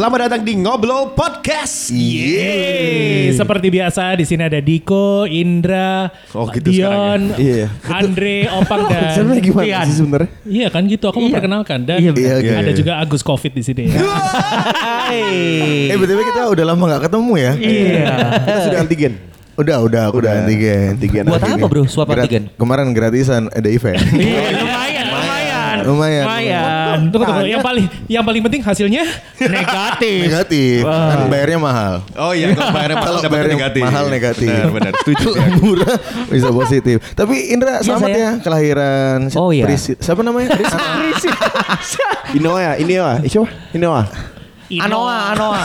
Selamat datang di Ngobrol Podcast. Yeay. Seperti biasa di sini ada Diko, Indra, Oh, gitu Dion, sekarang Iya. Andre, Opang dan Sebenarnya gimana Tian. sih sebenarnya? Iya kan gitu aku memperkenalkan dan Iya. Iya, ada iya. juga Agus Covid di sini ya. Eh btw kita udah lama gak ketemu ya? Iya. Kita sudah antigen. Udah, udah, aku udah antigen. Antigen. Buat apa, bro, swab antigen? Kemarin gratisan ada event. Iya, lumayan, lumayan. Lumayan. Lumayan. Tunggu, tunggu. Yang paling yang paling penting hasilnya negatif. Negatif. Kan bayarnya mahal. Oh iya, kalau bayarnya mahal Kalau dapatnya bayarnya negatif. mahal negatif. Benar, benar. Setuju. Murah bisa positif. Tapi Indra selamat saya. ya kelahiran. Oh, iya. Prisi- Siapa namanya? Inoa ya, Inoa. Siapa? Inoa. Anoa, Anoa.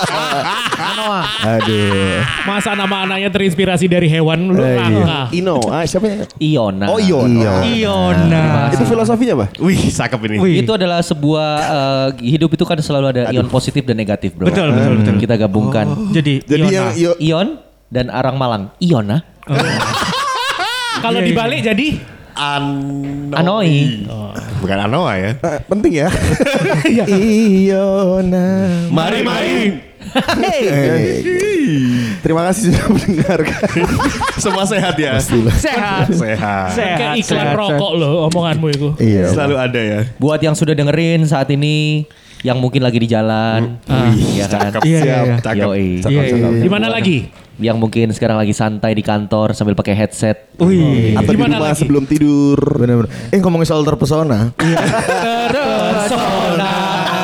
Anoa. Aduh. Masa nama anaknya terinspirasi dari hewan lu Eh, iya. Ino. Ah, siapa ya? Iona. Oh, Ion. Iya. Iona. Itu filosofinya, Pak? Wih, cakep ini. Wih. Itu adalah sebuah eh, hidup itu kan selalu ada ion positif dan negatif, bro. Betul, betul, betul. Kita gabungkan Jadi, Jadi Iona. yang ion dan arang malang. Iona. kalau Iya, dibalik jadi Anoi. Anoi. Bukan Anoa ya. Eh, penting ya. Iona. Mari main. Eh, Terima kasih sudah mendengarkan. Semua sehat ya. sehat. Sehat. Kayak iklan rokok loh omonganmu itu. Iya. Selalu ada ya. Buat yang sudah dengerin saat ini, yang mungkin lagi di jalan, ya kan? Cakep. Iya, iya, Siap. iya. Cakep. Iya, iya. Di mana lagi? Yang mungkin sekarang lagi santai di kantor sambil pakai headset. Wih, Atau di di mana rumah lagi? sebelum tidur. Bener-bener. Eh ngomongin soal terpesona. Terpesona,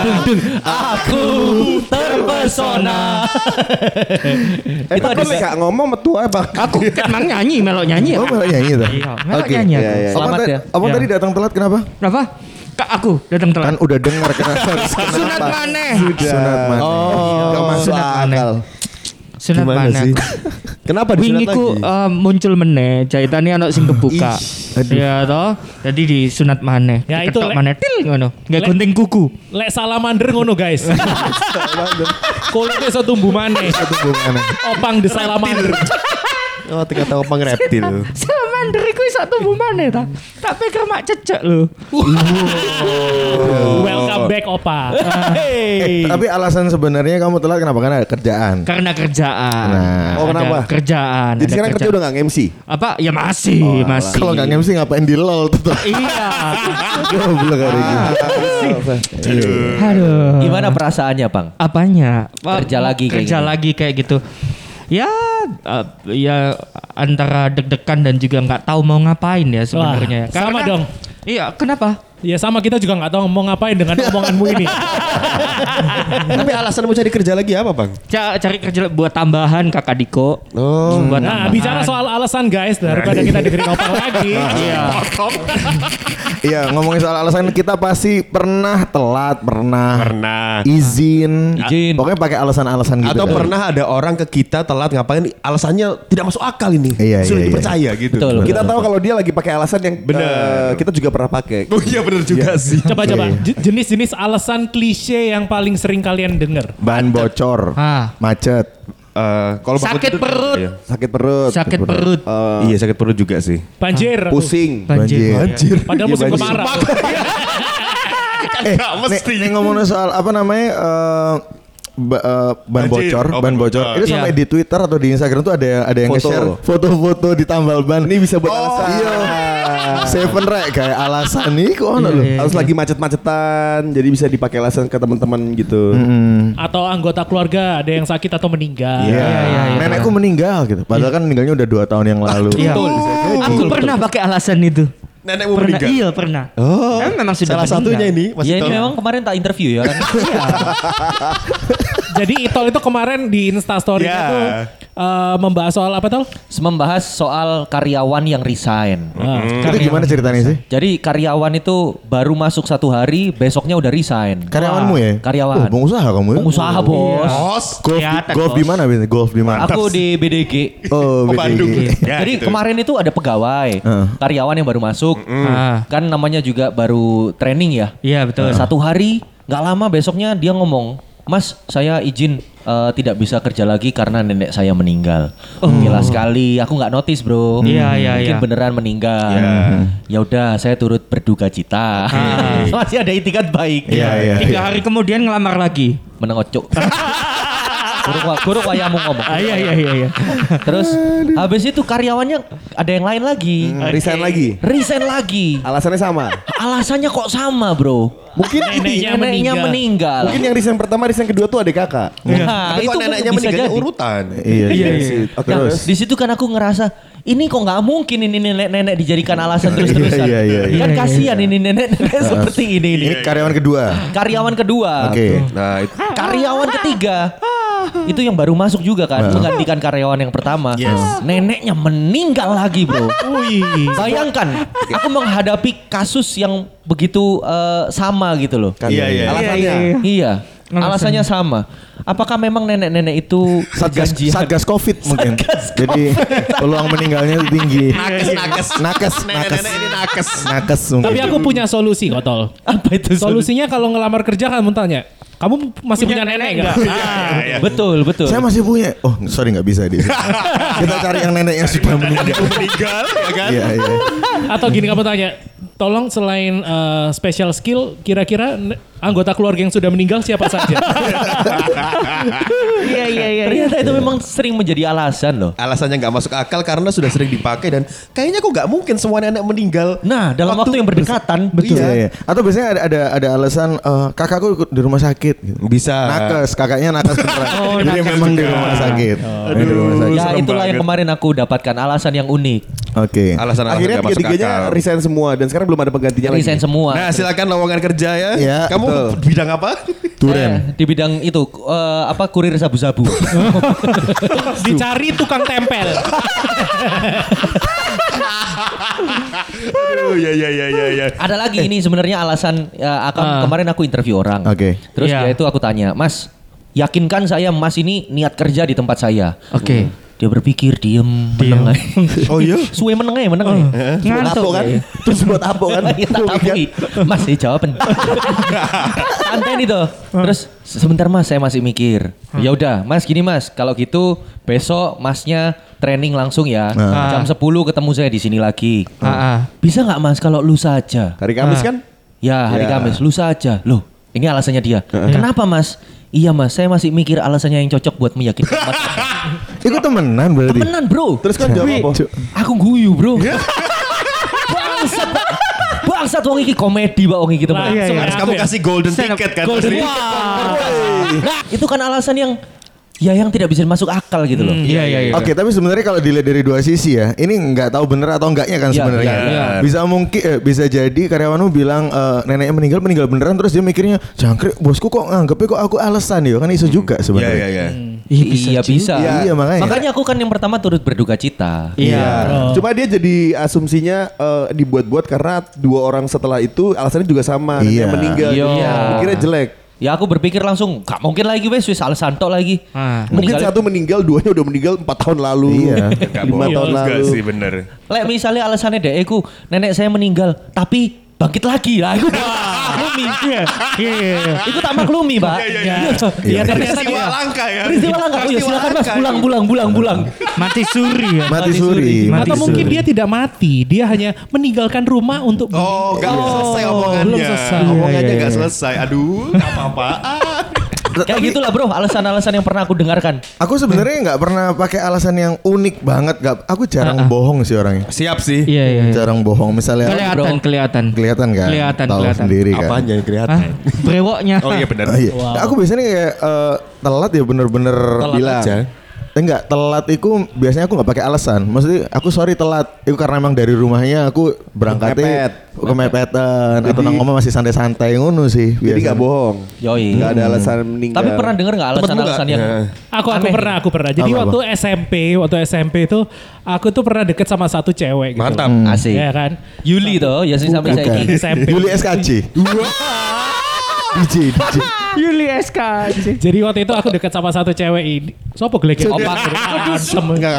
dung, dung, aku terpesona. Eh, itu ada gak ngomong metu apa? Aku kan emang nyanyi, melok nyanyi Oh malah nyanyi tuh. Iya, Oke. nyanyi aku. Iya, iya. Apa Selamat ya. Apa Iya. tadi datang telat kenapa? Kenapa? Kak aku datang telat. Kan udah dengar kenapa? Sunat maneh. Sunat mana? Oh, Gak masuk sunat maneh. akal. Sunat Gimana maneh. sih? Kenapa disunat Wingi ku lagi? eh, muncul meneh, jahitannya anak sing kebuka. aduh. Ya toh, jadi di sunat maneh. Ya, itu maneh til ngono. Nggak Le- gunting kuku. Lek salamander ngono guys. Kulitnya iso tumbuh maneh. Hubungannya. Opang de salamander. Oh, tiga tahu pang reptil. Salamander iku iso tumbuh maneh ta. Tak pikir mak cecek lho. Welcome back Opa. Eh, tapi alasan sebenarnya kamu telat kenapa? Karena ada kerjaan. Karena kerjaan. Nah. Oh, Ada kenapa? Kerjaan. Jadi sekarang kerja udah gak nge-MC? apa? Ya masih, masih. Kalau nggak MC ngapain di lol tetap. Iya. Goblok hari ini. Aduh. Gimana perasaannya, Bang? Apanya? Kerja lagi kayak kerja lagi kayak gitu. Ya, uh, ya antara deg-degan dan juga nggak tahu mau ngapain ya sebenarnya. Sama dong. Iya, kenapa? Ya sama kita juga nggak tahu mau ngapain dengan omonganmu ini. Tapi alasan mau cari kerja lagi apa, Bang? Ca- cari kerja buat tambahan kakak Diko. Oh. buat Nah, tambahan. bicara soal alasan guys daripada kita dengerin Opang lagi. Iya. Iya ngomongin soal alasan kita pasti pernah telat, pernah, Pernah. izin, Izin. Pokoknya pakai alasan-alasan gitu. Atau kan. pernah ada orang ke kita telat ngapain alasannya tidak masuk akal ini. Iya, Sulit iya, iya. dipercaya gitu. Betul, Kita tahu kalau dia lagi pakai alasan yang Bener. eh, kita juga pernah pakai. Oh iya bener juga sih. Coba coba Je- jenis-jenis alasan klise yang paling sering kalian dengar. Ban bocor, Ah. macet. Eh, kalau Sakit tidur- perut. Iya. Sakit perut. Sakit perut. Eh, Iya sakit perut juga sih. Banjir. pusing. Banjir. Banjir. Padahal Iya, musim kemarau. Eh, nih, nih ngomongin soal apa namanya eh, ba- eh, ban Banjir. bocor, Oh, ban bocor. bocor. Itu sampai Iya. di Twitter atau di Instagram tuh ada yang ada yang Foto. nge-share foto-foto di tambal ban. Ini bisa buat oh, alasan. Iya. Seven rek kayak alasan nih kok ono lho. Iya. Harus lagi macet-macetan, jadi bisa dipakai alasan ke teman-teman gitu. Atau anggota keluarga ada yang sakit atau meninggal. Iya. iya, iya. Nenekku meninggal gitu. Padahal kan meninggalnya udah dua tahun yang lalu. Iya. Aku pernah pakai alasan itu. Nenek mau Pernah, meninggal. iya pernah. Oh. Emang memang sudah Salah meninggal. satunya ini ya Ito. ini memang kemarin tak interview ya kan. Jadi Itol itu kemarin di Instastory Ya. itu eh, membahas soal apa tol? Membahas soal karyawan yang resign. Nah, Itu gimana ceritanya sih? Jadi karyawan itu baru masuk satu hari, besoknya udah resign. Karyawanmu ya? Karyawan. Oh, pengusaha kamu ya? Pengusaha bos. Bos. Golf, Kelihatan, golf Bos. di mana? Golf di mana? Aku di BDG. Oh, Oh, BDG. Bandung. Ya, Jadi gitu. kemarin itu ada pegawai, Heeh. karyawan yang baru masuk. Ah. Kan namanya juga baru training ya. Iya betul. Satu hari nggak lama besoknya dia ngomong, Mas saya izin eh, tidak bisa kerja lagi karena nenek saya meninggal. Gila sekali, aku nggak notice bro. Iya, iya, Mungkin iya. beneran meninggal. Ya udah, saya turut berduka cita. Masih ada itikat baik. Iya, iya. Tiga hari kemudian ngelamar lagi. Menengocok. Kuruk, wa- kuruk wayamu ngomong. Ah, iya iya iya. iya. Terus habis itu karyawannya ada yang lain lagi. Resign lagi. Resign lagi. Alasannya sama. Alasannya kok sama bro? Mungkin ini. Neneknya Neneknya meninggal. Mungkin yang resign pertama, resign kedua tuh adik kakak. Nah, Tapi kok neneknya jadi. urutan. Iya, Iya, iya. iya. Oke, Nah, terus. di situ kan aku ngerasa ini kok nggak mungkin ini nenek-nenek dijadikan alasan terus-terusan. Iya, iya, iya. Kan kasihan ini nenek-nenek seperti ini ini. Ini karyawan kedua. Karyawan kedua. Oke. Nah, itu Karyawan ketiga. Itu yang baru masuk juga kan menggantikan karyawan yang pertama. Neneknya meninggal lagi, Bro. Bayangkan, aku menghadapi kasus yang begitu eh, sama gitu loh. Kan, Iya, iya. Alasannya. Iya. Alasannya sama. Apakah memang nenek-nenek itu Satgas, satgas COVID mungkin. Satgas Jadi peluang meninggalnya tinggi. nakes nakes Nakes, nakes. Ini nakes. Nakes mungkin. Tapi aku punya solusi kotol. Apa itu Solusinya kalau ngelamar kerja kamu tanya, kamu masih punya, nenek nggak? Ah, Betul, betul. Saya masih punya. Oh, sorry nggak bisa dia. Kita cari yang nenek yang sudah meninggal. meninggal ya kan Iya, iya. Atau gini kamu tanya, tolong selain eh, special skill, kira-kira anggota keluarga yang sudah meninggal siapa saja? Iya iya iya. Ternyata itu memang sering menjadi alasan loh. alasannya nggak masuk akal karena sudah sering dipakai dan kayaknya kok nggak mungkin semua nenek meninggal Nah, dalam waktu, yang berdekatan. Betul. Iya, iya. Atau biasanya ada ada ada alasan eh, kakakku ikut di rumah sakit. gitu. bisa Nakes, kakaknya nakes beneran. Jadi memang di rumah sakit. Memang di rumah sakit. Ya itulah yang banget. kemarin aku dapatkan alasan yang unik. Oke. alasan-alasan Akhirnya tiga-tiganya resign semua dan sekarang belum ada penggantinya Resign lagi. semua. nah silakan lowongan kerja ya Iya, kamu betul. bidang apa Duren. Eh, di bidang itu eh, apa kurir sabu-sabu. Dicari tukang tempel. oh ya ya ya ya ya Ada lagi ini sebenarnya alasan ya, akan Ah. kemarin aku interview orang. Oke. Terus Iya. dia itu aku tanya, "Mas, yakinkan saya Mas ini niat kerja di tempat saya?" Oke. Dia berpikir diem, meneng aja. oh iya Suwe meneng aja, meneng aja. Ngantuk. kan? Terus buat apa kan? Iya, tak tahu. Mas, saya jawaban. Santai nih tuh. Terus sebentar Mas, saya masih mikir. Ya udah, Mas gini Mas, kalau gitu besok Masnya training langsung ya. Ah. Jam 10 ketemu saya di sini lagi. Ah, ah. Bisa nggak Mas kalau lusa aja? Hari Kamis kan? Ya, hari Ya. Kamis lusa aja. Loh, ini alasannya dia. Kenapa Mas? Iya Mas, saya masih mikir alasannya yang cocok buat meyakinkan Mas. Itu temenan berarti. Temenan bro. Terus kan jawab apa? Aku guyu bro. Bangsat. Bangsat wong iki komedi pak wong iki temen. Lah, iya, iya. harus kamu ya. kasih golden ticket kan golden pasti. Nah, itu kan alasan yang ya yang tidak bisa masuk akal gitu loh. Iya iya iya. Oke, tapi sebenarnya kalau dilihat dari dua sisi ya, ini nggak tahu bener atau enggaknya kan Iya, sebenarnya. iya, iya. Bisa mungkin eh, bisa jadi karyawanmu bilang eh, neneknya meninggal meninggal beneran terus dia mikirnya jangkrik bosku kok nganggepnya kok aku alasan ya kan isu juga Iya sebenarnya. iya iya. Iya bisa. Iya, makanya. Makanya aku kan yang pertama turut berduka cita. Iya. Cuma dia jadi asumsinya eh, dibuat-buat karena dua orang setelah itu alasannya juga sama. Iya. Yang meninggal. Iya. Kira jelek. Ya aku berpikir langsung gak mungkin lagi wes wis alasan tok lagi. Ah. Mungkin Meninggal- satu meninggal, duanya udah meninggal empat tahun lalu. Iya. Nggak Lima bohong tahun juga lalu. sih bener. Lek misalnya alasannya dek aku nenek saya meninggal tapi bangkit lagi lah. Aku maklumi. Iya iya iya. Itu tak maklumi, Pak. Iya, iya, Iya. Iya, ternyata dia- langka ya. Peristiwa langka. Oh ya silakan Mas pulang pulang pulang pulang. Mati suri ya. Mati suri. Atau mungkin dia tidak mati, dia hanya meninggalkan rumah untuk Oh, nggak selesai omongannya. belum selesai. Omongannya Iya, iya, iya. selesai. Aduh, apa-apaan. Kayak gitulah bro, alasan-alasan yang pernah aku dengarkan. Aku sebenarnya nggak pernah pakai alasan yang unik banget. Gak, aku jarang bohong sih orangnya. Siap sih. Iya iya. iya. Jarang bohong. Misalnya Kelihatan kelihatan. kelihatan kan? Kelihatan Tahu kelihatan. sendiri kan. Apanya yang kelihatan? Brewoknya. Oh iya benar. Oh, iya. Nah, aku biasanya kayak eh, telat ya bener-bener bilang. aja. Eh, Enggak, telat itu biasanya aku nggak pakai alasan. Maksudnya aku sorry telat. Itu karena emang dari rumahnya aku berangkatnya kemepetan atau nang ngomong masih santai-santai ngono sih. Jadi biasanya. nggak bohong. Yoi. Nggak ada alasan meninggal. Tapi pernah denger nggak alasan-alasan yang Aku aku Aneh. pernah aku pernah. Jadi Apa, waktu SMP, waktu SMP itu aku tuh pernah deket sama satu cewek gitu. Mantap. asik? Ya kan? Yuli toh, ya sih sampai Bukan. saya SMP. Yuli SKJ. DJ, DJ. Yuli SK. Jadi waktu itu aku dekat sama satu cewek ini. Sopo gelek Opak. Nggak,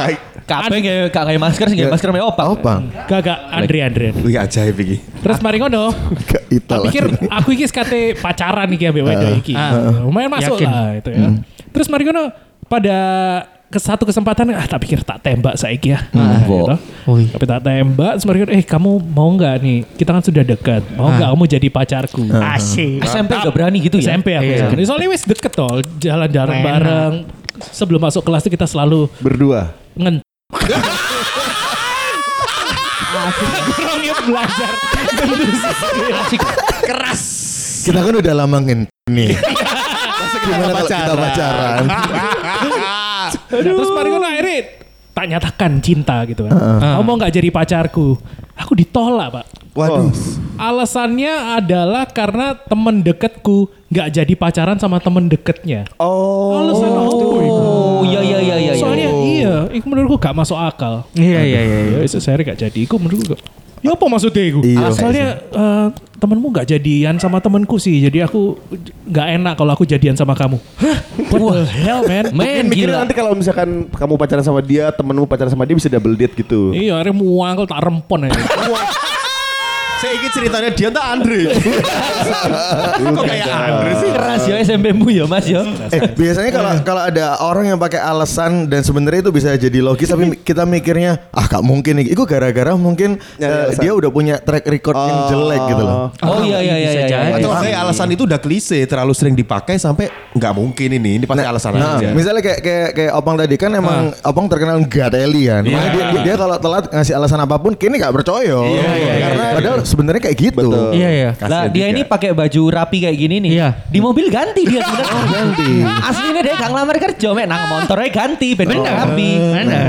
Kape nggak nggak kayak masker sih, masker kayak opak. Opang. Gak gak Andre Andre. Wih ajaib iki. Terus mari ngono. Gak lah. pikir aku iki kate pacaran iki ambek wedok iki. Ah. Lumayan masuk lah itu ya. Terus mari kono pada ke satu kesempatan ah tak pikir tak tembak saiki ya. Hmm, gitu. Wih. Tapi tak tembak kono eh kamu mau nggak nih? Kita kan sudah dekat. Mau nggak kamu jadi pacarku? Asik. SMP udah berani gitu ya? SMP aku Iya. ya. Soalnya wis deket toh, jalan-jalan Enak. bareng. Sebelum masuk kelas tuh kita selalu Berdua. ngen Orangnya belajar Keras. Kita kan udah lama ngin nih. Masa gimana kalau kita pacaran? Terus mari kono akhirnya tak nyatakan cinta gitu kan. Kamu mau nggak jadi pacarku? Aku ditolak pak. Waduh. Alasannya adalah karena temen deketku nggak jadi pacaran sama temen deketnya. Oh. Alasan apa itu? Oh, iya iya iya iya. Soalnya iya, itu menurutku gak masuk akal. Iya iya iya. Ya, itu saya gak jadi. Iku menurutku gak. Ya apa maksudnya iku? Iya. Soalnya eh, temenmu gak jadian sama temenku sih. Jadi aku gak enak kalau aku jadian sama kamu. Hah? What the hell man? Men Mikirnya gila. nanti kalau misalkan kamu pacaran sama dia, temenmu pacaran sama dia bisa double date gitu. Iya, akhirnya muangkel tak rempon aja. Saya ingin ceritanya dia tak Andre. Kok kayak Andre sih? Keras ya SMP-mu ya Mas ya. Eh, biasanya kalau kalau ada orang yang pakai alasan dan sebenarnya itu bisa jadi logis tapi kita mikirnya ah gak mungkin nih. Itu gara-gara mungkin eh, alasan. dia udah punya track record yang jelek gitu loh. Oh iya iya iya iya. jadi. iya. Atau kayak alasan itu udah klise, terlalu sering dipakai sampai nggak mungkin ini. Ini pasti alasan Nah, aja. misalnya kayak kayak kayak Opang tadi kan emang Opang terkenal gateli kan. Makanya dia, dia kalau telat ngasih alasan apa pun kini gak percaya. Karena padahal sebenarnya kayak gitu. Betul. Iya iya. Lah dia ini pakai baju rapi kayak gini nih. Iya. Di mobil ganti dia sebenarnya. ganti. Aslinya dia gak ngelamar kerja, mek nang motornya ganti, ben bener rapi. Mana?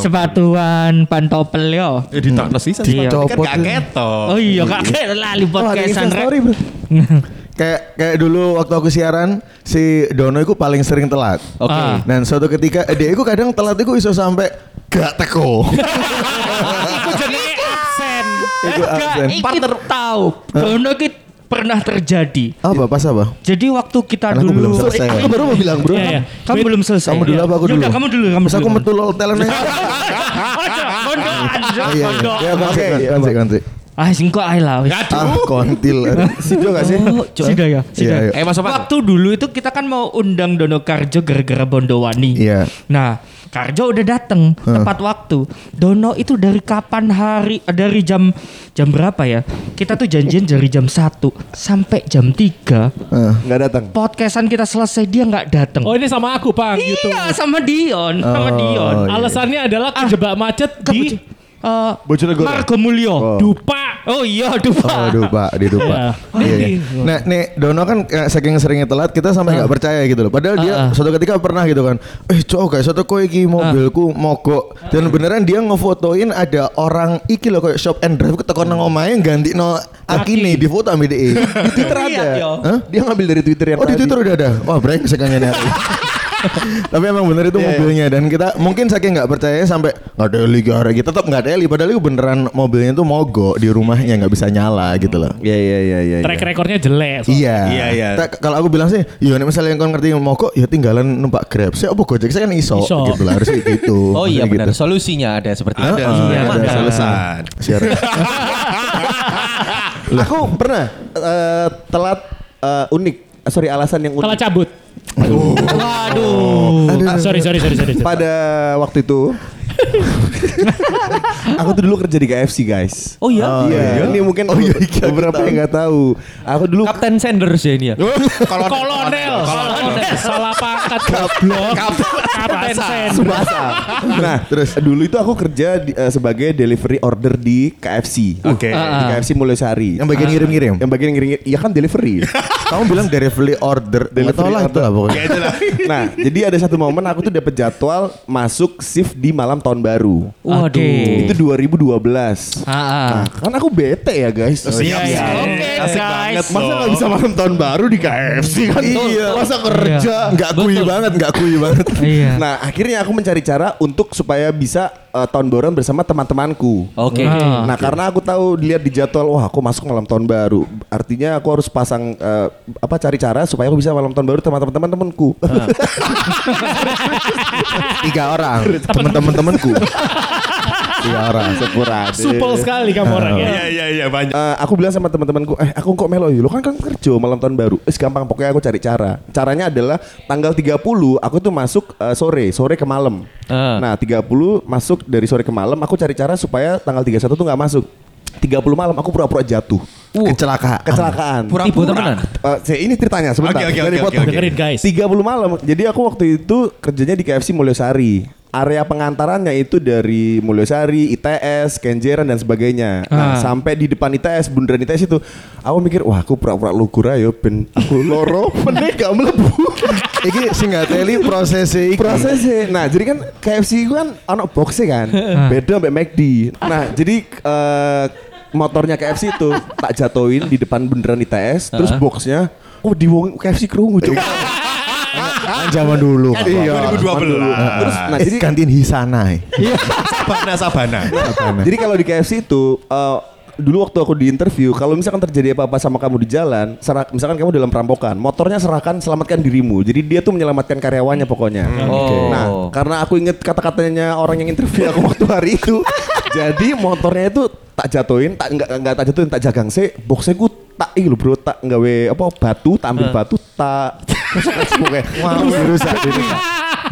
Sepatuan pantopel yo. Eh, ditakno sih Iya. Kan Copot. gak ketok. Oh iya kakek lali Oh, ada podcastan story, bro. Kayak kayak dulu waktu aku siaran si Dono itu paling sering telat. Oke. Ah. Dan suatu ketika eh, dia itu kadang telat itu bisa sampai gak teko. Aku absen. iki tahu. Dono iki pernah terjadi. Apa pas apa? Jadi waktu kita Karena aku dulu belum selesai. Eh, Aku baru mau bilang bro. Iya, iya. Kamu belum selesai. Kamu dulu apa aku dulu? udah, kamu dulu, kamu dulu. aku metu lol Oh, iya, iya. Ya, Oke, iya, konsi, konsi. Ah, singko ae lah. wis. Ah, kontil. Sido gak sih? Oh, Cok. Sudah ya. Iya, iya. Eh, Mas Sofan. Waktu dulu itu kita kan mau undang Dono Karjo gara-gara Bondowani. Iya. Nah, Karjo udah dateng tepat waktu. Dono itu dari kapan hari eh, dari jam jam berapa ya? Kita tuh janjian dari jam 1 sampai jam 3. Eh. Nggak datang. Podcastan kita selesai dia nggak dateng. Oh ini sama aku Pak gitu. iya, sama Dion, sama Oh, Dion. iya. Alasannya adalah kejebak macet di Eh, Bojonegoro. Margo Mulyo. Dupa. Oh iya, Dupa. Oh, dupa, di dupa. Iya, iya. Nah, nih Dono kan saking seringnya telat, kita sampai nggak percaya gitu loh. Padahal dia Ah, ah. suatu ketika pernah gitu kan, eh cowok kayak suatu kowe iki mobilku mogok. Dan beneran dia ngefotoin ada orang iki loh kayak shop and drive keteko nang omahe ganti no akine di foto ambil DE. Di Twitter ada. Lihat, yo. Hah? Dia ngambil dari Twitter yang Oh di tadi. Twitter udah ada. Wah break sekannya hari. Tapi emang bener itu Iya, iya. mobilnya dan kita mungkin saking nggak percaya sampai nggak ada li gara kita tetap nggak ada li padahal itu beneran mobilnya tuh mogok di rumahnya nggak bisa nyala gitu loh. Iya iya iya iya. Track recordnya jelek. Iya. Iya, iya. Kalau aku bilang sih, iya nih misalnya yang kau ngerti mogok, ya tinggalan numpak grab. Saya apa gojek saya kan iso, Iso. gitu lah harus gitu. Oh iya benar. gitu. Solusinya ada seperti itu. Ada, Ah, sudah ada. ada alasan. Siar. Aku pernah eh, telat eh, unik. Sorry alasan yang unik. Telah cabut. Waduh. Ah, sorry, sorry, sorry, sorry. sorry. Pada waktu itu Aku tuh dulu kerja di KFC guys. Oh iya. iya, ini mungkin Oh iya, iya, beberapa yang nggak tahu. Aku dulu Kapten Sanders ya ini ya. Kolonel, kolonel, salah pangkat goblok. Kapten Sen. Subasa. Nah, terus dulu itu aku kerja di- eh, sebagai delivery order di KFC. Oke. Di KFC Mulyasari. Yang bagian ngirim-ngirim. Yang bagian ngirim, iya kan delivery. Kamu bilang delivery order, Delivery lah itu order. lah pokoknya. nah, jadi ada satu momen aku tuh dapat jadwal masuk shift di malam tahun baru. Waduh. Itu 2012. Ah, ah. Nah, kan aku bete ya guys. Siap, Iya, iya. siap. Oke, Asik guys. Masa nggak bisa malam tahun baru di KFC kan? Iya. Masa kerja? Nggak kuy banget, nggak kuy banget. Iya. Nah, akhirnya aku mencari cara untuk supaya bisa eh, tahun baruan bersama teman-temanku. Oke. Ah. Nah, karena aku tahu dilihat di jadwal, wah aku masuk malam tahun baru. Artinya aku harus pasang eh, apa cari cara supaya aku bisa malam tahun baru sama teman-teman-temanku. Tiga orang, temen-temen temenku. Iya orang. Sepurane. Supel sekali kamu orangnya. Iya iya iya banyak. Eh, aku bilang sama teman-temanku, eh aku kok melo ya? Lo kan kan kerja malam tahun baru. Eh gampang pokoknya aku cari cara. Caranya adalah tanggal 30 aku tuh masuk eh, sore, sore ke malam. Ah. Nah, 30 masuk dari sore ke malam, aku cari cara supaya tanggal 31 tuh nggak masuk. 30 malam aku pura-pura jatuh. Kecelakaan. Kecelakaan. Tipu temenan. Eh, saya- ini ceritanya sebentar. Oke, oke, Dari oke, potong. oke, Dengerin guys. 30 malam. Jadi aku waktu itu kerjanya di KFC Mulyosari. Area pengantarannya itu dari Mulyosari, ITS, Kenjeran dan sebagainya. Nah, Ah. sampai di depan ITS, bundaran ITS itu, aku mikir, wah aku pura-pura lugur aja ben aku loro, bener gak melebu. Iki sing teli prosesnya iki. Prosesnya. Nah, jadi kan KFC itu kan ono boxnya kan. Beda sampai McD. Nah, jadi eh, motornya KFC itu tak jatuhin di depan bundaran ITS, terus boxnya Oh di wong KFC kerungu Cuk. Kan zaman dulu. Pak. Iya. 2012. Terus nah Eh, jadi kantin Hisana. eh. Sabana Sabana. Jadi kalau di KFC itu eh, dulu waktu aku di interview, kalau misalkan terjadi apa-apa sama kamu di jalan, serah- misalkan kamu dalam perampokan, motornya serahkan selamatkan dirimu. Jadi dia tuh menyelamatkan karyawannya pokoknya. Oh. Nah, karena aku inget kata-katanya orang yang interview aku waktu hari itu, jadi motornya itu tak jatuhin, tak enggak enggak tak jatuhin, tak jagang sih. Boxnya gue tak ih lu bro, tak enggak nggawe apa batu, tampil batu, tak Wow. terus rusak.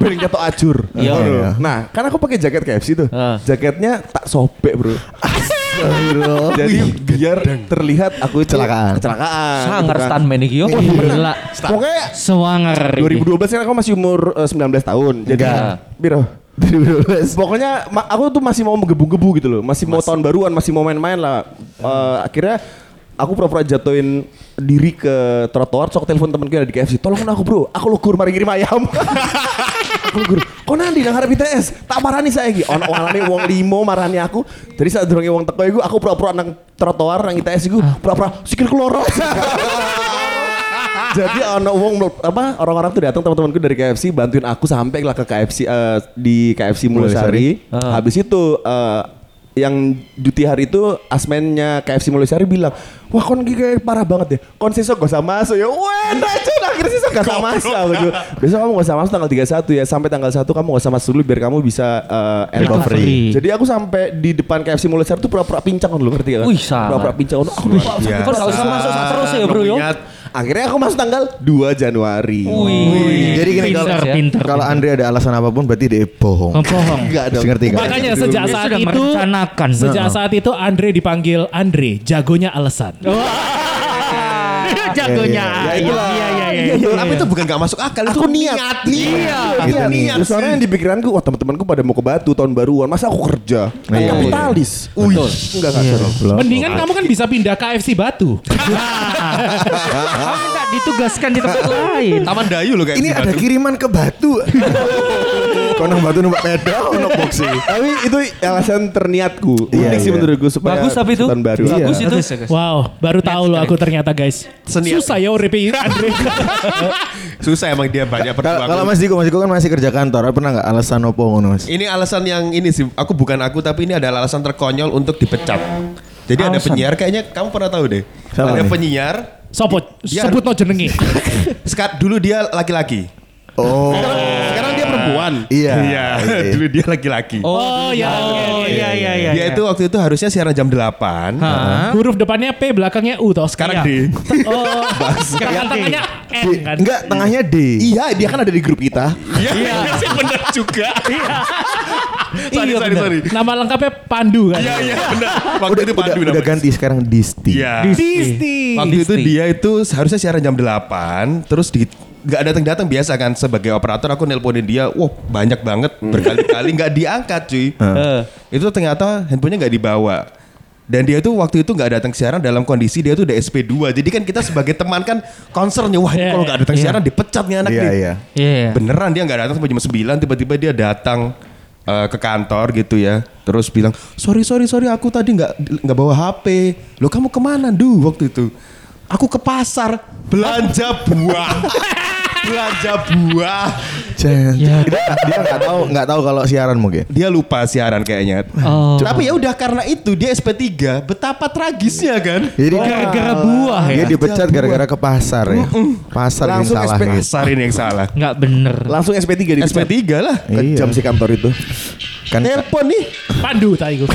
Bering ajur. Iya. Nah, nah karena aku pakai jaket KFC tuh. Jaketnya tak sobek, Bro. Jadi biar terlihat aku kecelakaan. Kecelakaan. Sangar stan iki yo. Iya. Pokoknya swanger. 2012 kan aku masih umur eh, 19 tahun. Jadi, biro 2012. Pokoknya aku tuh masih mau menggebu-gebu gitu loh, masih mau tahun baruan, masih mau main-main lah. Uh, akhirnya aku pura-pura jatuhin diri ke trotoar, sok telepon temanku yang ada di KFC. Tolongin aku bro, aku lukur mari kirim ayam. aku lukur, kok nanti nang harap BTS? Tak marani saya lagi. On walane uang limo marani aku. Jadi saat durungnya wong teko aku, aku pura-pura nang trotoar nang ITS iku, pura-pura sikil keloro. Jadi ono wong apa orang-orang tuh datang teman-temanku dari KFC bantuin aku sampai lah ke KFC eh, di KFC Mulyosari. Habis itu eh, yang duty hari itu asmennya KFC Mulyosari bilang, wah kon kayak parah banget ya. Kon sesok gak usah masuk ya. Wah, racun akhirnya sesok gak usah masuk. Besok kamu gak usah masuk tanggal 31 ya. Sampai tanggal 1 kamu gak usah masuk dulu biar kamu bisa eh, end of Recovery. free. Jadi aku sampai di depan KFC Mulyosari tuh pura-pura pincang dulu ngerti gak? Wih, sangat. Pura-pura pincang. Aku Iya. Kok gak usah masuk terus ya bro yo. Akhirnya aku masuk tanggal 2 Januari. Wih. Jadi gini kalau Pinter, ya. pinter. kalau Andre ada alasan apa pun berarti dia bohong. Oh, bohong. Enggak dong. Ngerti kan? Makanya Dia sejak saat sudah itu merencanakan. Sejak saat itu Andre dipanggil Andre, jagonya alasan. Jagonya. Ya, Iya iya iya. iya. Tapi itu bukan gak masuk akal, itu Aku niat. Iya. Itu Itu niat. niat. Terus soalnya yang di pikiranku, wah teman-temanku pada mau ke Batu tahun baruan, masa aku kerja? Kan Iya, kapitalis. Wih, enggak enggak Mendingan kamu kan bisa pindah KFC Batu. Kamu ditugaskan di tempat lain. Taman Dayu loh kayak Ini ada kiriman ke Batu. Konang Batu numpak peda, ono boxing. Tapi itu alasan terniatku. Iya, Unik sih iya. menurutku supaya Bagus tapi itu. tahun baru. Bagus Iya. itu. Wow, baru tahu loh aku ternyata guys. Seniat. Susah ya uripi Andre. Susah emang dia banyak perjuangan. kalau Mas Diko, Mas Diko kan masih kerja kantor. Pernah nggak alasan opo ngono Mas? Ini alasan yang ini sih, aku bukan aku tapi ini adalah alasan terkonyol untuk dipecat. Jadi ada penyiar kayaknya kamu pernah tahu deh. Siapa ada nih? penyiar Sopo, Dia sebut no jenengi. Sekat dulu dia laki-laki. Oh. Sekarang, sekarang perempuan. Iya. Iya. Iya. dulu dia laki-laki. Oh, ya. Oh iya iya iya. dia itu waktu itu harusnya siaran jam 8. Hah? Huruf depannya P, belakangnya U toh. Sekarang Iya. D. Oh, sekarang tengahnya N kan. Enggak, tengahnya D. Iya, dia kan ada di grup kita. Iya, iya. benar juga. Iya. sorry, Iya, sorry, bener. sorry. Nama lengkapnya Pandu kan. Iya, iya, benar. Waktu Udah, itu udah, Pandu udah namanya. ganti sekarang Disti. Iya. Disti. Waktu itu Disti. dia itu seharusnya siaran jam 8, terus di nggak datang-datang biasa kan sebagai operator aku nelponin dia, wah banyak banget berkali-kali nggak diangkat cuy. Eh. Itu ternyata handphonenya nggak dibawa. Dan dia tuh waktu itu nggak datang siaran dalam kondisi dia tuh udah SP2. Jadi kan kita sebagai teman kan concernnya, wah ini Iya, kalau nggak datang iya. siaran dipecat nih anak Iya, nih. iya. Iya. Beneran dia nggak datang sampai jam 9 tiba-tiba dia datang eh, ke kantor gitu ya. Terus bilang, "Sorry, sorry, sorry, aku tadi nggak nggak bawa HP." Lo kamu ke mana, Du, waktu itu? Aku ke pasar belanja buah. belanja buah. Jangan. Ya. Dia dia nggak tahu nggak tahu kalau siaran mungkin. Dia lupa siaran kayaknya. Oh. Tapi ya udah karena itu dia SP3, betapa tragisnya kan? Jadi Gara-gara buah dia ya. dipecat gara-gara ke pasar ya. Pasar yang Langsung salah. SP. gitu. Pasar ini yang salah. Nggak bener. Langsung SP3 dipecat. SP3 lah. Iya. Kejam sih kantor itu. Kan Telepon nih. Pandu tadi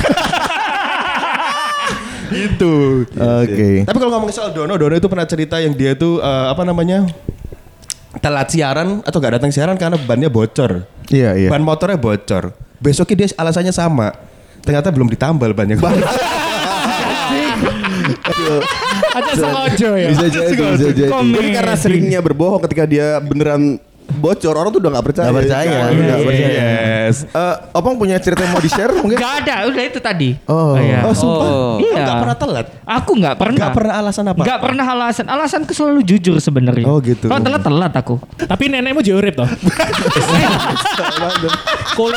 gue. Itu. Oke. Tapi kalau ngomong soal Dono, Dono itu pernah cerita yang dia tuh eh, apa namanya? telat siaran atau gak datang siaran karena bannya bocor. Iya, iya. Ban motornya bocor. Besoknya dia alasannya sama. Ternyata belum ditambal bannya. Aja sengaja ya. Bisa jadi, bisa jadi. Tapi karena seringnya berbohong ketika dia beneran bocor orang tuh udah nggak percaya. Nggak percaya, nggak iya. percaya. yes. Eh, Opong punya cerita yang mau di-share mungkin? Gak ada, udah itu tadi. Oh. iya. Oh, sumpah. Oh. Iya. Gak pernah telat. Aku nggak pernah. Nggak pernah alasan apa? Nggak pernah alasan. Alasanku selalu jujur sebenarnya. Oh, gitu. Kalau telat telat aku. Tapi nenekmu jorip toh. Kul-